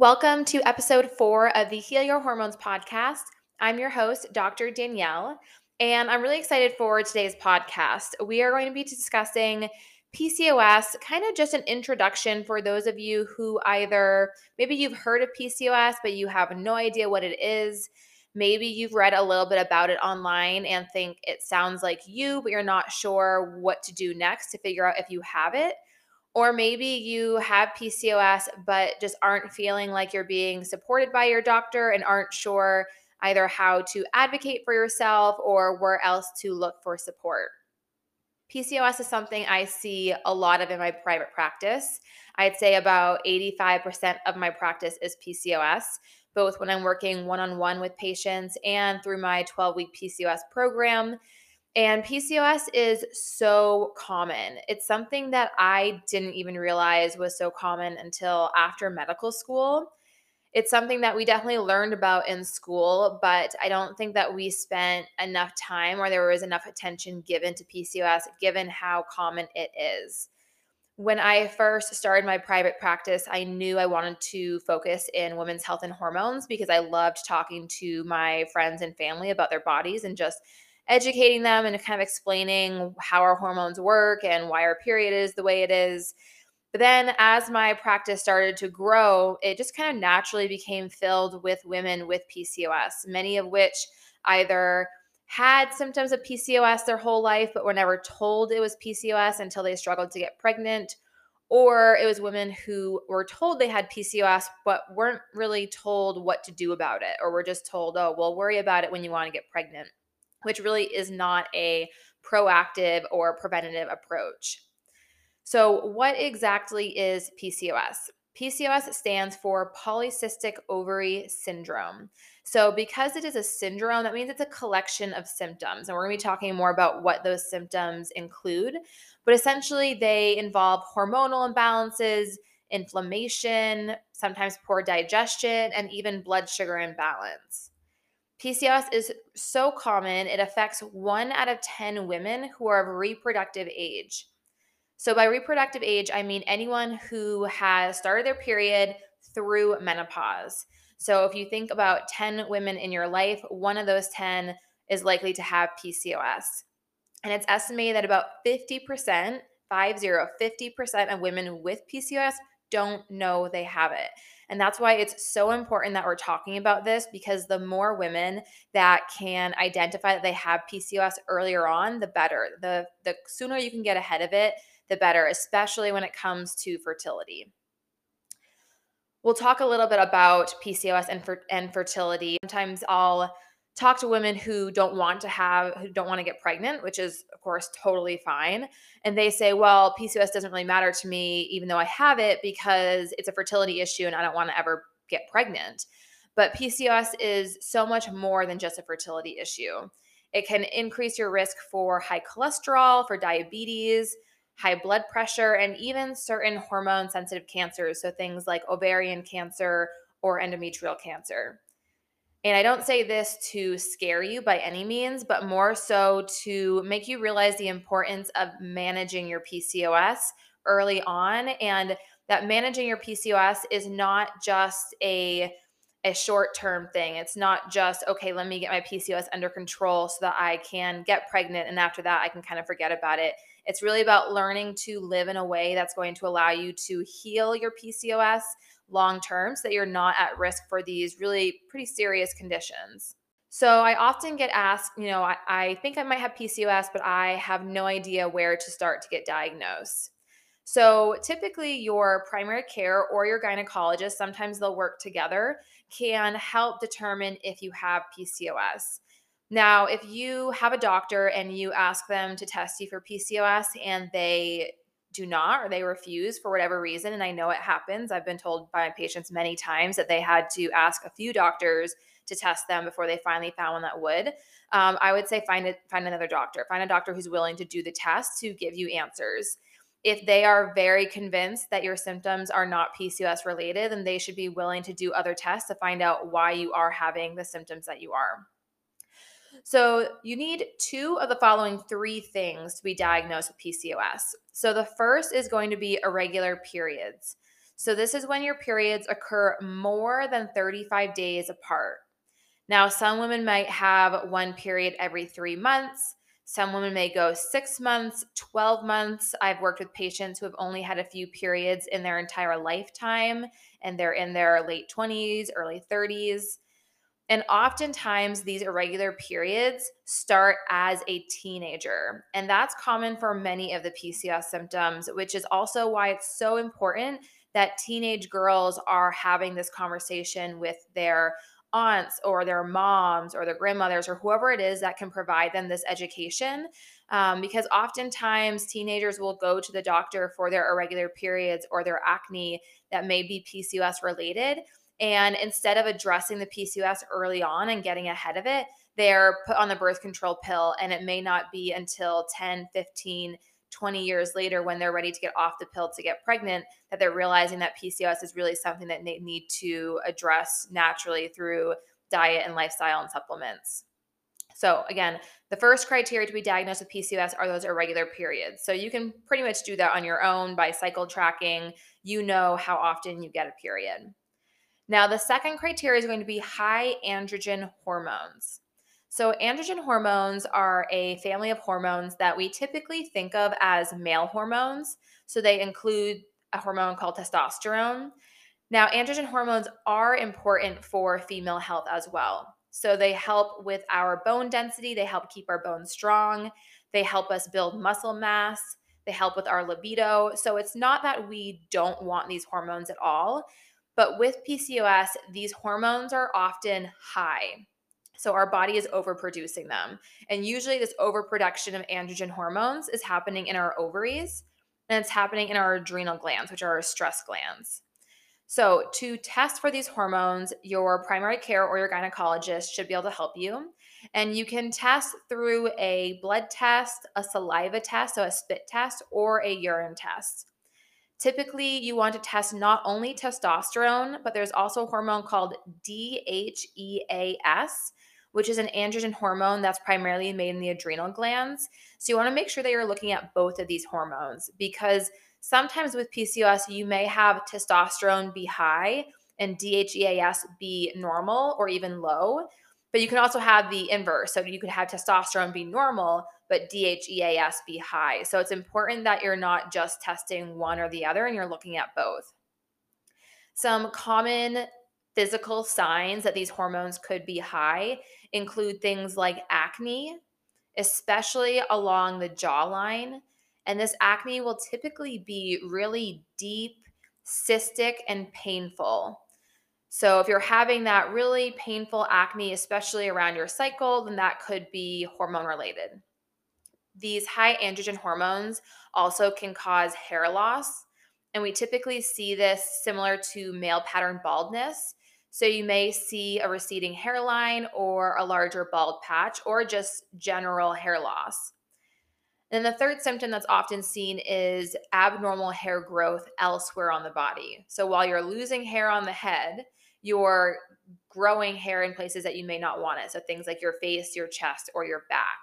Welcome to episode four of the Heal Your Hormones podcast. I'm your host, Dr. Danielle, and I'm really excited for today's podcast. We are going to be discussing PCOS, kind of just an introduction for those of you who either maybe you've heard of PCOS, but you have no idea what it is. Maybe you've read a little bit about it online and think it sounds like you, but you're not sure what to do next to figure out if you have it. Or maybe you have PCOS, but just aren't feeling like you're being supported by your doctor and aren't sure either how to advocate for yourself or where else to look for support. PCOS is something I see a lot of in my private practice. I'd say about 85% of my practice is PCOS, both when I'm working one on one with patients and through my 12 week PCOS program. And PCOS is so common. It's something that I didn't even realize was so common until after medical school. It's something that we definitely learned about in school, but I don't think that we spent enough time or there was enough attention given to PCOS given how common it is. When I first started my private practice, I knew I wanted to focus in women's health and hormones because I loved talking to my friends and family about their bodies and just educating them and kind of explaining how our hormones work and why our period is the way it is. But then as my practice started to grow, it just kind of naturally became filled with women with PCOS, many of which either had symptoms of PCOS their whole life, but were never told it was PCOS until they struggled to get pregnant. Or it was women who were told they had PCOS, but weren't really told what to do about it, or were just told, oh, well, worry about it when you want to get pregnant which really is not a proactive or preventative approach. So, what exactly is PCOS? PCOS stands for polycystic ovary syndrome. So, because it is a syndrome, that means it's a collection of symptoms. And we're going to be talking more about what those symptoms include. But essentially, they involve hormonal imbalances, inflammation, sometimes poor digestion, and even blood sugar imbalance. PCOS is so common, it affects one out of 10 women who are of reproductive age. So, by reproductive age, I mean anyone who has started their period through menopause. So, if you think about 10 women in your life, one of those 10 is likely to have PCOS. And it's estimated that about 50%, 50, 50% of women with PCOS don't know they have it. And that's why it's so important that we're talking about this because the more women that can identify that they have PCOS earlier on, the better. The the sooner you can get ahead of it, the better, especially when it comes to fertility. We'll talk a little bit about PCOS and, fer- and fertility. Sometimes I'll talk to women who don't want to have who don't want to get pregnant which is of course totally fine and they say well pcos doesn't really matter to me even though i have it because it's a fertility issue and i don't want to ever get pregnant. But pcos is so much more than just a fertility issue. It can increase your risk for high cholesterol for diabetes high blood pressure and even certain hormone sensitive cancers so things like ovarian cancer or endometrial cancer and I don't say this to scare you by any means, but more so to make you realize the importance of managing your PCOS early on and that managing your PCOS is not just a a short-term thing. It's not just okay, let me get my PCOS under control so that I can get pregnant and after that I can kind of forget about it. It's really about learning to live in a way that's going to allow you to heal your PCOS long term so that you're not at risk for these really pretty serious conditions. So I often get asked, you know, I, I, think I might have PCOS, but I have no idea where to start to get diagnosed. So typically, your primary care or your gynecologist, sometimes they'll work together, can help determine if you have PCOS. Now, if you have a doctor and you ask them to test you for PCOS and they do not or they refuse for whatever reason and i know it happens. I've been told by patients many times that they had to ask a few doctors to test them before they finally found one that would. Um, i would say find it find another doctor. Find a doctor who's willing to do the test to give you answers. If they are very convinced that your symptoms are not PCOS related, then they should be willing to do other tests to find out why you are having the symptoms that you are. So, you need two of the following three things to be diagnosed with PCOS. So, the first is going to be irregular periods. So, this is when your periods occur more than 35 days apart. Now, some women might have one period every three months. Some women may go six months, 12 months. I've worked with patients who have only had a few periods in their entire lifetime, and they're in their late 20s, early 30s. And oftentimes, these irregular periods start as a teenager. And that's common for many of the PCOS symptoms, which is also why it's so important that teenage girls are having this conversation with their aunts or their moms or their grandmothers or whoever it is that can provide them this education. Um, because oftentimes teenagers will go to the doctor for their irregular periods or their acne that may be PCOS related. And instead of addressing the PCOS early on and getting ahead of it, they're put on the birth control pill. And it may not be until 10, 15, 20 years later when they're ready to get off the pill to get pregnant that they're realizing that PCOS is really something that they need to address naturally through diet and lifestyle and supplements. So, again, the first criteria to be diagnosed with PCOS are those irregular periods. So, you can pretty much do that on your own by cycle tracking. You know how often you get a period. Now, the second criteria is going to be high androgen hormones. So, androgen hormones are a family of hormones that we typically think of as male hormones. So, they include a hormone called testosterone. Now, androgen hormones are important for female health as well. So, they help with our bone density, they help keep our bones strong, they help us build muscle mass, they help with our libido. So, it's not that we don't want these hormones at all, but with PCOS, these hormones are often high. So our body is overproducing them. And usually, this overproduction of androgen hormones is happening in our ovaries and it's happening in our adrenal glands, which are our stress glands. So, to test for these hormones, your primary care or your gynecologist should be able to help you. And you can test through a blood test, a saliva test, so a spit test, or a urine test. Typically, you want to test not only testosterone, but there's also a hormone called DHEAS, which is an androgen hormone that's primarily made in the adrenal glands. So you want to make sure that you're looking at both of these hormones because sometimes with PCOS, you may have testosterone be high and DHEAS be normal or even low. But you can also have the inverse. So you could have testosterone be normal, but DHEAS be high. So it's important that you're not just testing one or the other and you're looking at both. Some common physical signs that these hormones could be high include things like acne, especially along the jawline. And this acne will typically be really deep, cystic, and painful. So, if you're having that really painful acne, especially around your cycle, then that could be hormone related. These high androgen hormones also can cause hair loss. And we typically see this similar to male pattern baldness. So you may see a receding hairline or a larger bald patch or just general hair loss. And the third symptom that's often seen is abnormal hair growth elsewhere on the body. So while you're losing hair on the head, you're growing hair in places that you may not want it. So things like your face, your chest, or your back.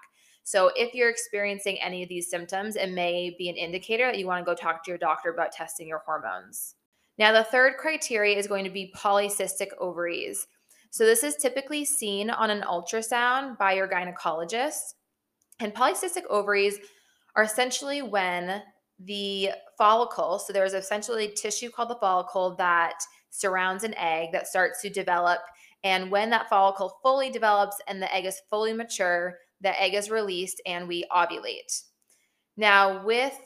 So if you're experiencing any of these symptoms, it may be an indicator that you want to go talk to your doctor about testing your hormones. Now, the third criteria is going to be polycystic ovaries. So, this is typically seen on an ultrasound by your gynecologist. And polycystic ovaries are essentially when the follicle, so there's essentially tissue called the follicle that surrounds an egg that starts to develop. And when that follicle fully develops and the egg is fully mature, the egg is released and we ovulate. Now, with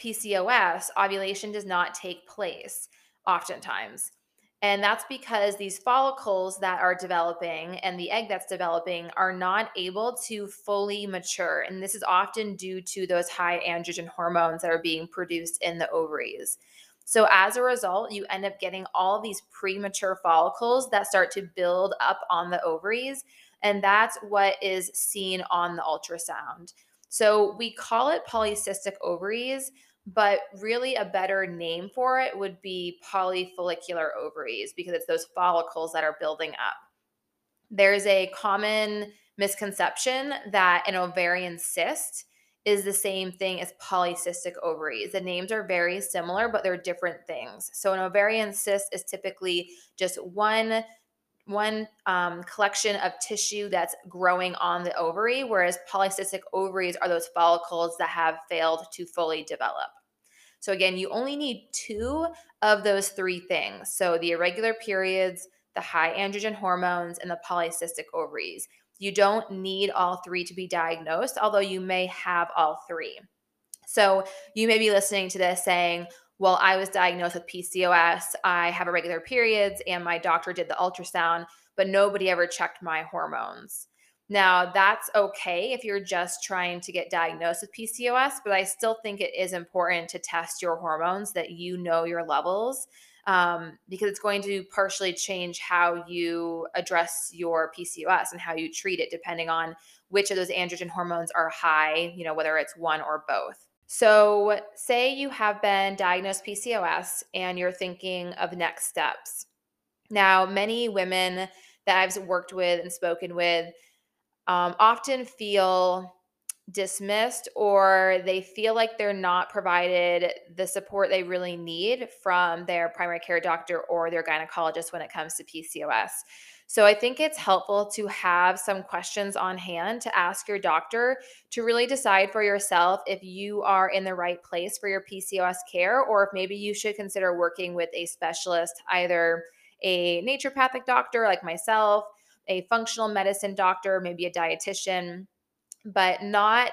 PCOS, ovulation does not take place oftentimes. And that's because these follicles that are developing and the egg that's developing are not able to fully mature. And this is often due to those high androgen hormones that are being produced in the ovaries. So, as a result, you end up getting all these premature follicles that start to build up on the ovaries. And that's what is seen on the ultrasound. So, we call it polycystic ovaries but really a better name for it would be polyfollicular ovaries because it's those follicles that are building up. There's a common misconception that an ovarian cyst is the same thing as polycystic ovaries. The names are very similar, but they're different things. So an ovarian cyst is typically just one one um, collection of tissue that's growing on the ovary, whereas polycystic ovaries are those follicles that have failed to fully develop. So, again, you only need two of those three things. So, the irregular periods, the high androgen hormones, and the polycystic ovaries. You don't need all three to be diagnosed, although you may have all three. So, you may be listening to this saying, well, I was diagnosed with PCOS, I have irregular periods, and my doctor did the ultrasound, but nobody ever checked my hormones. Now, that's okay if you're just trying to get diagnosed with PCOS, but I still think it is important to test your hormones that you know your levels um, because it's going to partially change how you address your PCOS and how you treat it, depending on which of those androgen hormones are high, you know, whether it's one or both. So, say you have been diagnosed PCOS and you're thinking of next steps. Now, many women that I've worked with and spoken with um, often feel dismissed or they feel like they're not provided the support they really need from their primary care doctor or their gynecologist when it comes to PCOS. So I think it's helpful to have some questions on hand to ask your doctor to really decide for yourself if you are in the right place for your PCOS care or if maybe you should consider working with a specialist, either a naturopathic doctor like myself, a functional medicine doctor, maybe a dietitian, but not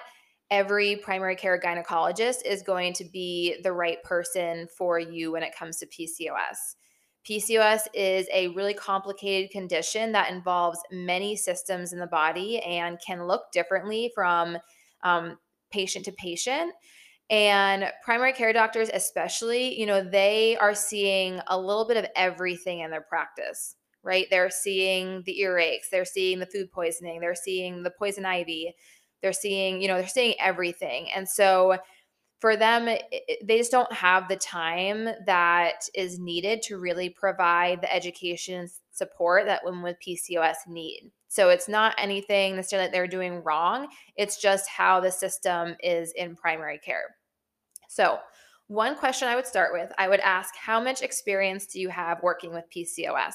every primary care gynecologist is going to be the right person for you when it comes to PCOS. PCOS is a really complicated condition that involves many systems in the body and can look differently from um, patient to patient. And primary care doctors, especially, you know, they are seeing a little bit of everything in their practice, right? They're seeing the earaches, they're seeing the food poisoning, they're seeing the poison ivy, they're seeing, you know, they're seeing everything. And so, for them, it, they just don't have the time that is needed to really provide the education support that women with PCOS need. So it's not anything necessarily that they're doing wrong. It's just how the system is in primary care. So, one question I would start with I would ask, How much experience do you have working with PCOS?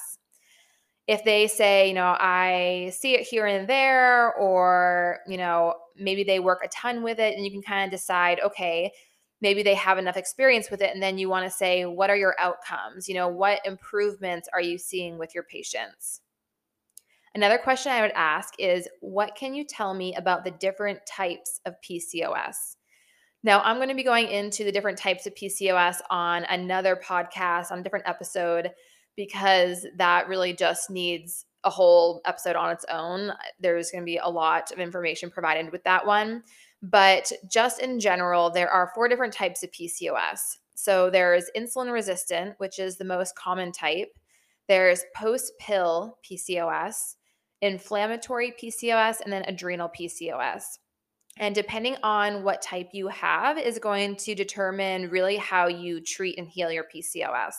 If they say, you know, I see it here and there, or, you know, maybe they work a ton with it and you can kind of decide, okay, maybe they have enough experience with it and then you want to say what are your outcomes? You know what improvements are you seeing with your patients? Another question i would ask is what can you tell me about the different types of pcos now i'm going to be going into the different types of pcos on another podcast on a different episode because that really just needs a whole episode on its own. Uh, there's going to be a lot of information provided with that one. But just in general, there are four different types of PCOS. So there's insulin resistant, which is the most common type. There's post pill PCOS, inflammatory PCOS, and then adrenal PCOS. And depending on what type you have, is going to determine really how you treat and heal your PCOS.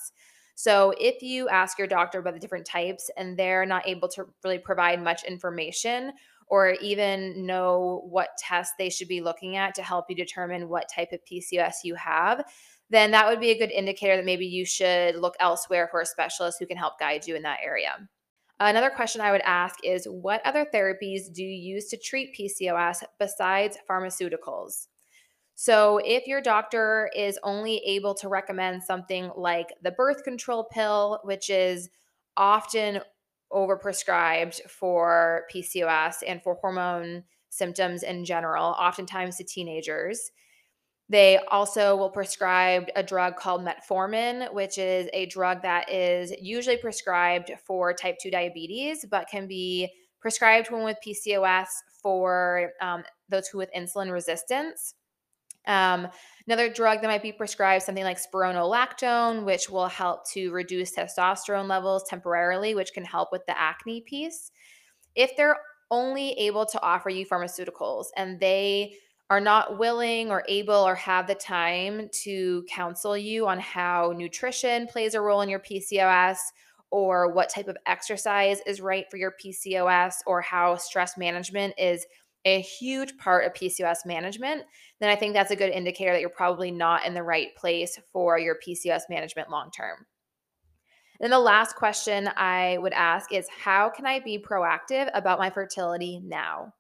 So if you ask your doctor about the different types and they're not able to really provide much information or even know what tests they should be looking at to help you determine what type of PCOS you have, then that would be a good indicator that maybe you should look elsewhere for a specialist who can help guide you in that area. Another question I would ask is what other therapies do you use to treat PCOS besides pharmaceuticals? So, if your doctor is only able to recommend something like the birth control pill, which is often overprescribed for PCOS and for hormone symptoms in general, oftentimes to teenagers, they also will prescribe a drug called metformin, which is a drug that is usually prescribed for type 2 diabetes, but can be prescribed when with PCOS for um, those who with insulin resistance. Um, another drug that might be prescribed, something like spironolactone, which will help to reduce testosterone levels temporarily, which can help with the acne piece. If they're only able to offer you pharmaceuticals and they are not willing or able or have the time to counsel you on how nutrition plays a role in your PCOS or what type of exercise is right for your PCOS or how stress management is a huge part of PCOS management, then I think that's a good indicator that you're probably not in the right place for your PCOS management long term. Then the last question I would ask is how can I be proactive about my fertility now?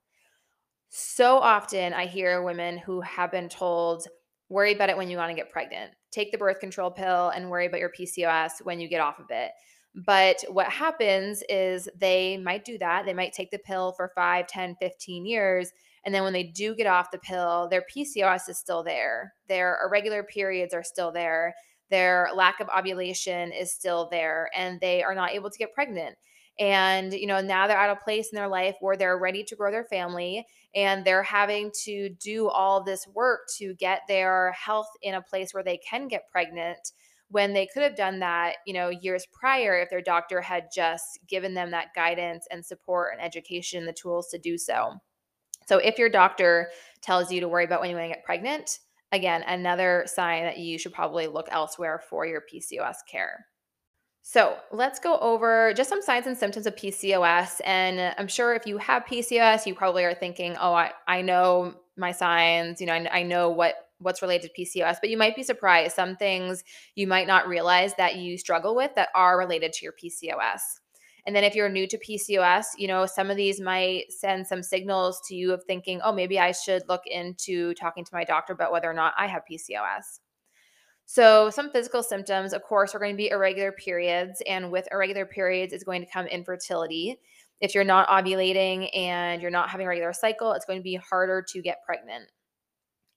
So often I hear women who have been told, worry about it when you want to get pregnant. Take the birth control pill and worry about your PCOS when you get off of it. But what happens is they might do that. They might take the pill for 5, 10, 15 years. And then when they do get off the pill, their PCOS is still there. Their irregular periods are still there. Their lack of ovulation is still there. And they are not able to get pregnant. And, you know, now they're at a place in their life where they're ready to grow their family and they're having to do all this work to get their health in a place where they can get pregnant when they could have done that, you know, years prior if their doctor had just given them that guidance and support and education, the tools to do so. So if your doctor tells you to worry about when you want to get pregnant, again, another sign that you should probably look elsewhere for your PCOS care. So let's go over just some signs and symptoms of PCOS. And I'm sure if you have PCOS, you probably are thinking, oh, I, I know my signs, you know, I, I know what what's related to PCOS, but you might be surprised. Some things you might not realize that you struggle with that are related to your PCOS. And then if you're new to PCOS, you know, some of these might send some signals to you of thinking, oh, maybe I should look into talking to my doctor about whether or not I have PCOS. So, some physical symptoms, of course, are going to be irregular periods. And with irregular periods is going to come infertility. If you're not ovulating and you're not having a regular cycle, it's going to be harder to get pregnant.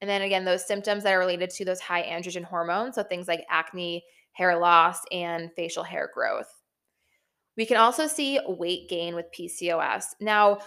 And then again, those symptoms that are related to those high androgen hormones, so things like acne, hair loss, and facial hair growth. We can also see weight gain with PCOS. Now,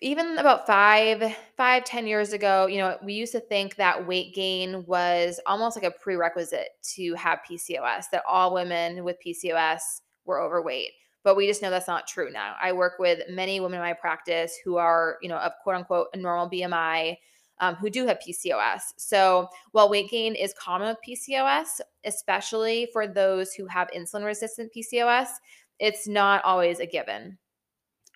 even about five, five, ten years ago, you know, we used to think that weight gain was almost like a prerequisite to have PCOS, that all women with PCOS were overweight. But we just know that's not true now. I work with many women in my practice who are, you know, of quote unquote normal BMI, um, who do have PCOS. So while weight gain is common with PCOS, especially for those who have insulin resistant PCOS, it's not always a given.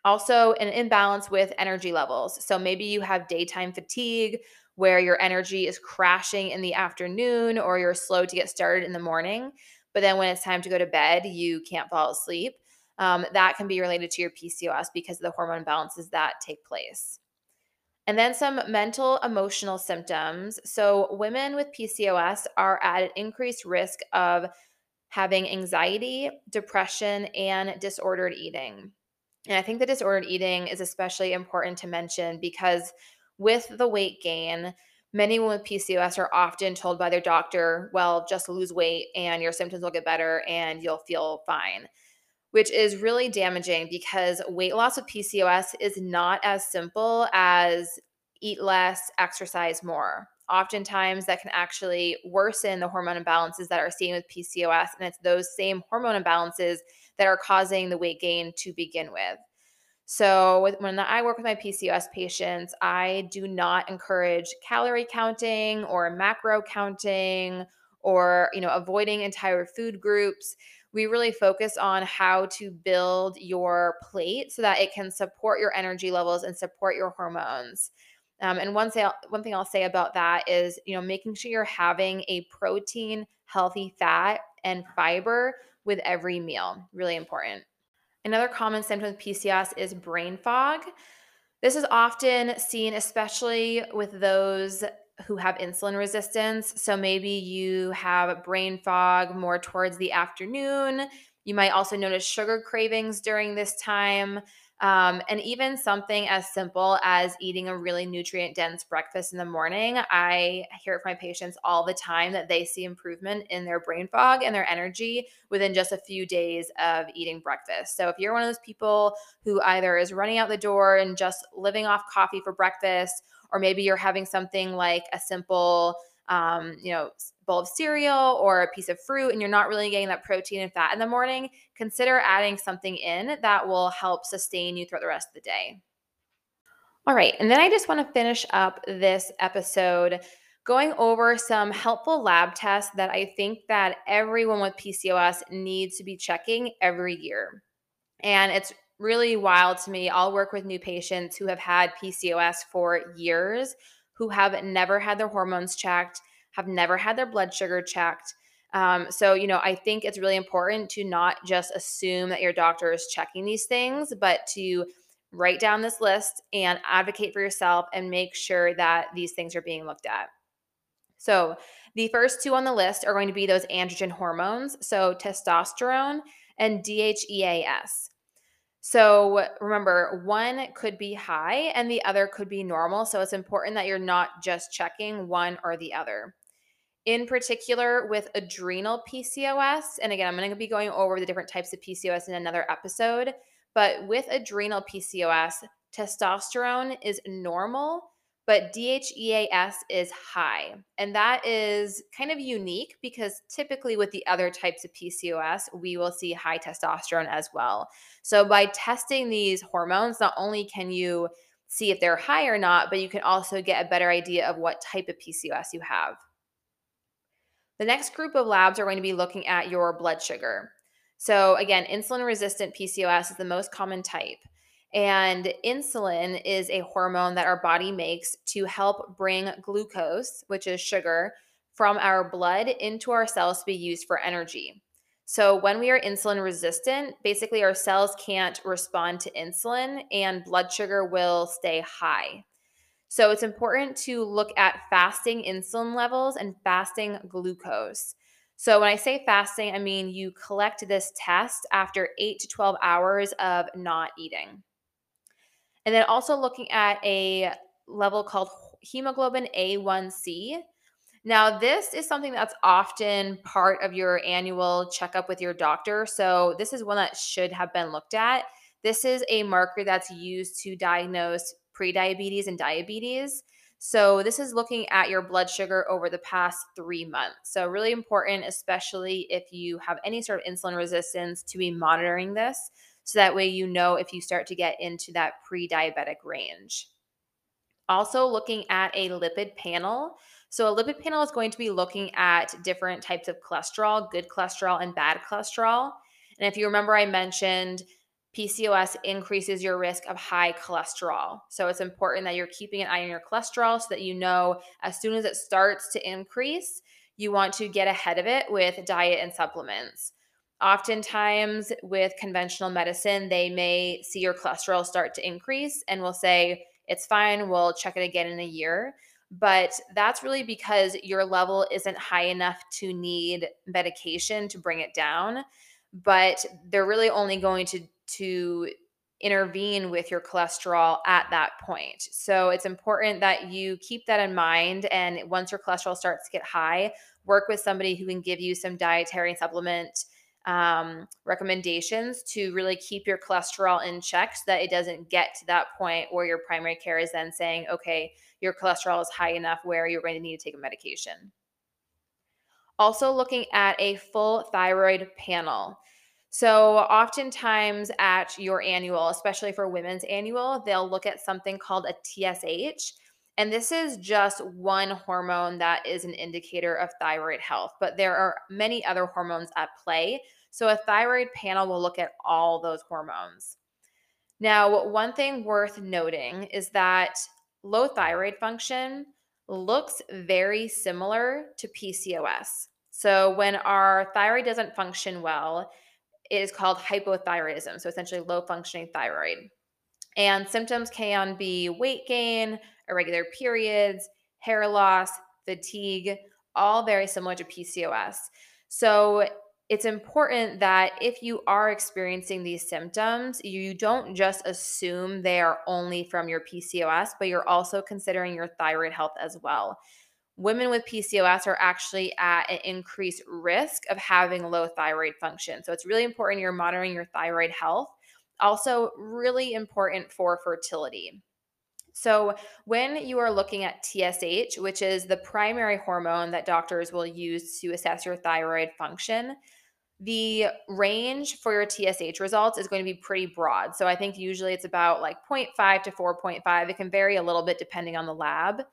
Also, an imbalance with energy levels. So maybe you have daytime fatigue where your energy is crashing in the afternoon or you're slow to get started in the morning. But then when it's time to go to bed, you can't fall asleep. Um, that can be related to your PCOS because of the hormone balances that take place. And then some mental emotional symptoms. So, women with PCOS are at an increased risk of having anxiety, depression, and disordered eating. And I think the disordered eating is especially important to mention because with the weight gain, many women with PCOS are often told by their doctor, well, just lose weight and your symptoms will get better and you'll feel fine which is really damaging because weight loss with PCOS is not as simple as eat less, exercise more. Oftentimes, that can actually worsen the hormone imbalances that are seen with PCOS, and it's those same hormone imbalances that are causing the weight gain to begin with. So, with, when I work with my PCOS patients, I do not encourage calorie counting or macro counting or you know avoiding entire food groups we really focus on how to build your plate so that it can support your energy levels and support your hormones. Um, and one, say, one thing I'll say about that is, you know, making sure you're having a protein, healthy fat, and fiber with every meal. Really important. Another common symptom of PCOS is brain fog. This is often seen, especially with those who have insulin resistance. So maybe you have brain fog more towards the afternoon. You might also notice sugar cravings during this time. Um, and even something as simple as eating a really nutrient dense breakfast in the morning. I hear it from my patients all the time that they see improvement in their brain fog and their energy within just a few days of eating breakfast. So if you're one of those people who either is running out the door and just living off coffee for breakfast, or maybe you're having something like a simple um, you know, bowl of cereal or a piece of fruit and you're not really getting that protein and fat in the morning, consider adding something in that will help sustain you throughout the rest of the day. All right, and then I just want to finish up this episode going over some helpful lab tests that I think that everyone with PCOS needs to be checking every year. And it's really wild to me. I'll work with new patients who have had PCOS for years, who have never had their hormones checked, have never had their blood sugar checked. Um, so, you know, I think it's really important to not just assume that your doctor is checking these things, but to write down this list and advocate for yourself and make sure that these things are being looked at. So, the first two on the list are going to be those androgen hormones, so testosterone and DHEAS. So remember, one could be high and the other could be normal. So it's important that you're not just checking one or the other. In particular, with adrenal PCOS, and again, I'm going to be going over the different types of PCOS in another episode, but with adrenal PCOS, testosterone is normal but DHEAS is high. And that is kind of unique because typically with the other types of PCOS, we will see high testosterone as well. So by testing these hormones, not only can you see if they're high or not, but you can also get a better idea of what type of PCOS you have. The next group of labs are going to be looking at your blood sugar. So, again, insulin resistant PCOS is the most common type. And insulin is a hormone that our body makes to help bring glucose, which is sugar, from our blood into our cells to be used for energy. So, when we are insulin resistant, basically our cells can't respond to insulin and blood sugar will stay high. So, it's important to look at fasting insulin levels and fasting glucose. So, when I say fasting, I mean you collect this test after 8 to 12 hours of not eating. And then also looking at a level called hemoglobin A1C. Now, this is something that's often part of your annual checkup with your doctor. So, this is one that should have been looked at. This is a marker that's used to diagnose prediabetes and diabetes. So, this is looking at your blood sugar over the past three months. So, really important, especially if you have any sort of insulin resistance, to be monitoring this so that way you know if you start to get into that pre diabetic range. Also, looking at a lipid panel. So, a lipid panel is going to be looking at different types of cholesterol, good cholesterol and bad cholesterol. And if you remember, I mentioned PCOS increases your risk of high cholesterol. So, it's important that you're keeping an eye on your cholesterol so that you know as soon as it starts to increase, you want to get ahead of it with diet and supplements. Oftentimes, with conventional medicine, they may see your cholesterol start to increase and will say, It's fine, we'll check it again in a year. But that's really because your level isn't high enough to need medication to bring it down. But they're really only going to, to intervene with your cholesterol at that point. So it's important that you keep that in mind. And once your cholesterol starts to get high, work with somebody who can give you some dietary supplement um, recommendations to really keep your cholesterol in check so that it doesn't get to that point where your primary care is then saying, okay, your cholesterol is high enough where you're going to need to take a medication. Also, looking at a full thyroid panel. So, oftentimes at your annual, especially for women's annual, they'll look at something called a TSH. And this is just one hormone that is an indicator of thyroid health, but there are many other hormones at play so, a thyroid panel will look at all those hormones. Now, one thing worth noting is that low thyroid function looks very similar to PCOS. So, when our thyroid doesn't function well, it is called hypothyroidism, so essentially low functioning thyroid. And symptoms can be weight gain, irregular periods, hair loss, fatigue, all very similar to PCOS. So, it's important that if you are experiencing these symptoms, you don't just assume they are only from your PCOS, but you're also considering your thyroid health as well. Women with PCOS are actually at an increased risk of having low thyroid function. So it's really important you're monitoring your thyroid health. Also, really important for fertility. So, when you are looking at TSH, which is the primary hormone that doctors will use to assess your thyroid function, the range for your TSH results is going to be pretty broad. So I think usually it's about like 0.5 to 4.5. It can vary a little bit depending on the lab,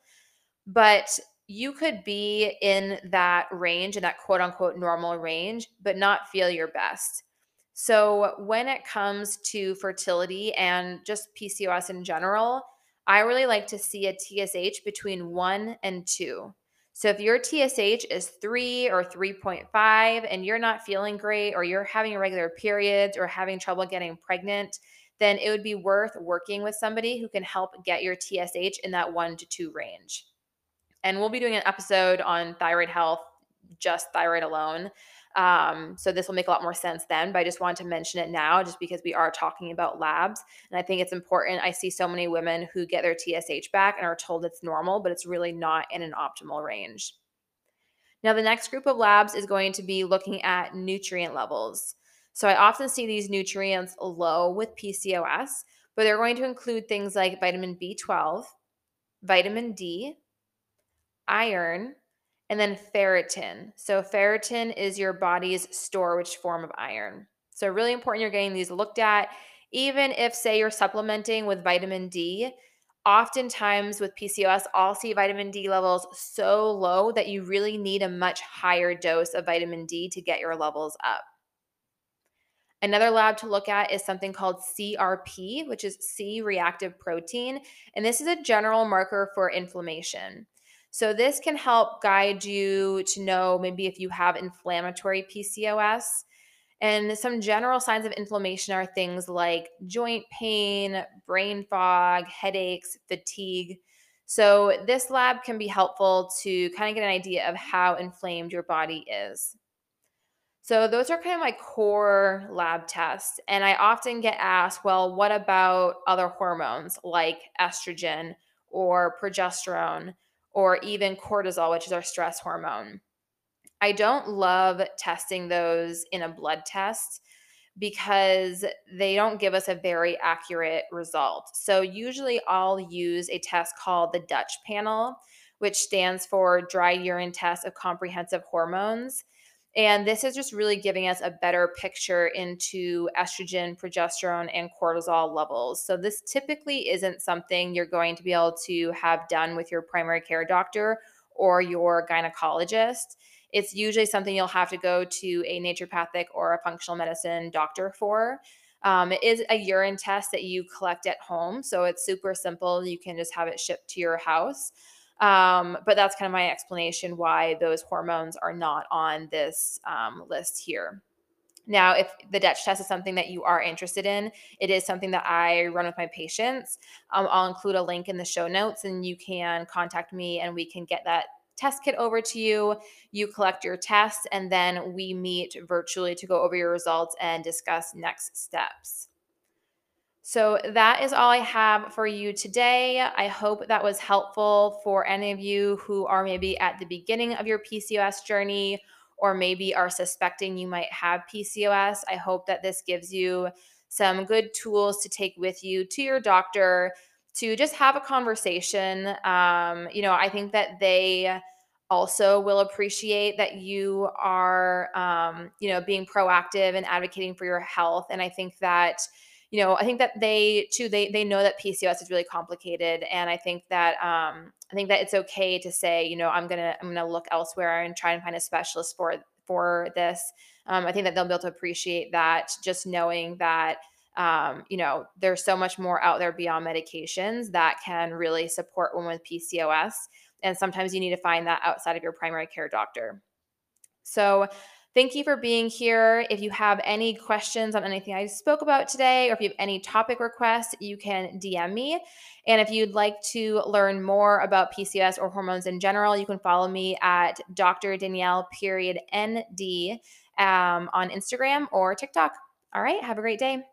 but you could be in that range, in that quote unquote normal range, but not feel your best. So, when it comes to fertility and just PCOS in general, I really like to see a TSH between one and two. So, if your TSH is three or 3.5 and you're not feeling great, or you're having irregular periods, or having trouble getting pregnant, then it would be worth working with somebody who can help get your TSH in that one to two range. And we'll be doing an episode on thyroid health, just thyroid alone. Um, so this will make a lot more sense then, but I just wanted to mention it now just because we are talking about labs. And I think it's important. I see so many women who get their TSH back and are told it's normal, but it's really not in an optimal range. Now, the next group of labs is going to be looking at nutrient levels. So I often see these nutrients low with PCOS, but they're going to include things like vitamin B12, vitamin D, iron, and then ferritin. So, ferritin is your body's storage form of iron. So, really important you're getting these looked at. Even if, say, you're supplementing with vitamin D, oftentimes with PCOS, I'll see vitamin D levels so low that you really need a much higher dose of vitamin D to get your levels up. Another lab to look at is something called CRP, which is C reactive protein. And this is a general marker for inflammation. So, this can help guide you to know maybe if you have inflammatory PCOS. And some general signs of inflammation are things like joint pain, brain fog, headaches, fatigue. So, this lab can be helpful to kind of get an idea of how inflamed your body is. So, those are kind of my core lab tests. And I often get asked, well, what about other hormones like estrogen or progesterone? Or even cortisol, which is our stress hormone. I don't love testing those in a blood test because they don't give us a very accurate result. So, usually, I'll use a test called the Dutch panel, which stands for Dry Urine Test of Comprehensive Hormones. And this is just really giving us a better picture into estrogen, progesterone, and cortisol levels. So, this typically isn't something you're going to be able to have done with your primary care doctor or your gynecologist. It's usually something you'll have to go to a naturopathic or a functional medicine doctor for. Um, it is a urine test that you collect at home. So, it's super simple. You can just have it shipped to your house. Um, but that's kind of my explanation why those hormones are not on this um, list here. Now, if the Dutch test is something that you are interested in, it is something that I run with my patients. Um, I'll include a link in the show notes and you can contact me and we can get that test kit over to you. You collect your test and then we meet virtually to go over your results and discuss next steps. So that is all I have for you today. I hope that was helpful for any of you who are maybe at the beginning of your PCOS journey or maybe are suspecting you might have PCOS. I hope that this gives you some good tools to take with you to your doctor to just have a conversation. Um, you know, I think that they also will appreciate that you are, um, you know, being proactive and advocating for your health. And I think that you know, I think that they too they they know that PCOS is really complicated, and I think that um, I think that it's okay to say, you know, I'm gonna I'm gonna look elsewhere and try and find a specialist for for this. Um, I think that they'll be able to appreciate that, just knowing that um, you know there's so much more out there beyond medications that can really support women with PCOS, and sometimes you need to find that outside of your primary care doctor. So Thank you for being here. If you have any questions on anything I spoke about today, or if you have any topic requests, you can DM me. And if you'd like to learn more about PCOS or hormones in general, you can follow me at Dr. Danielle period ND um, on Instagram or TikTok. All right, have a great day.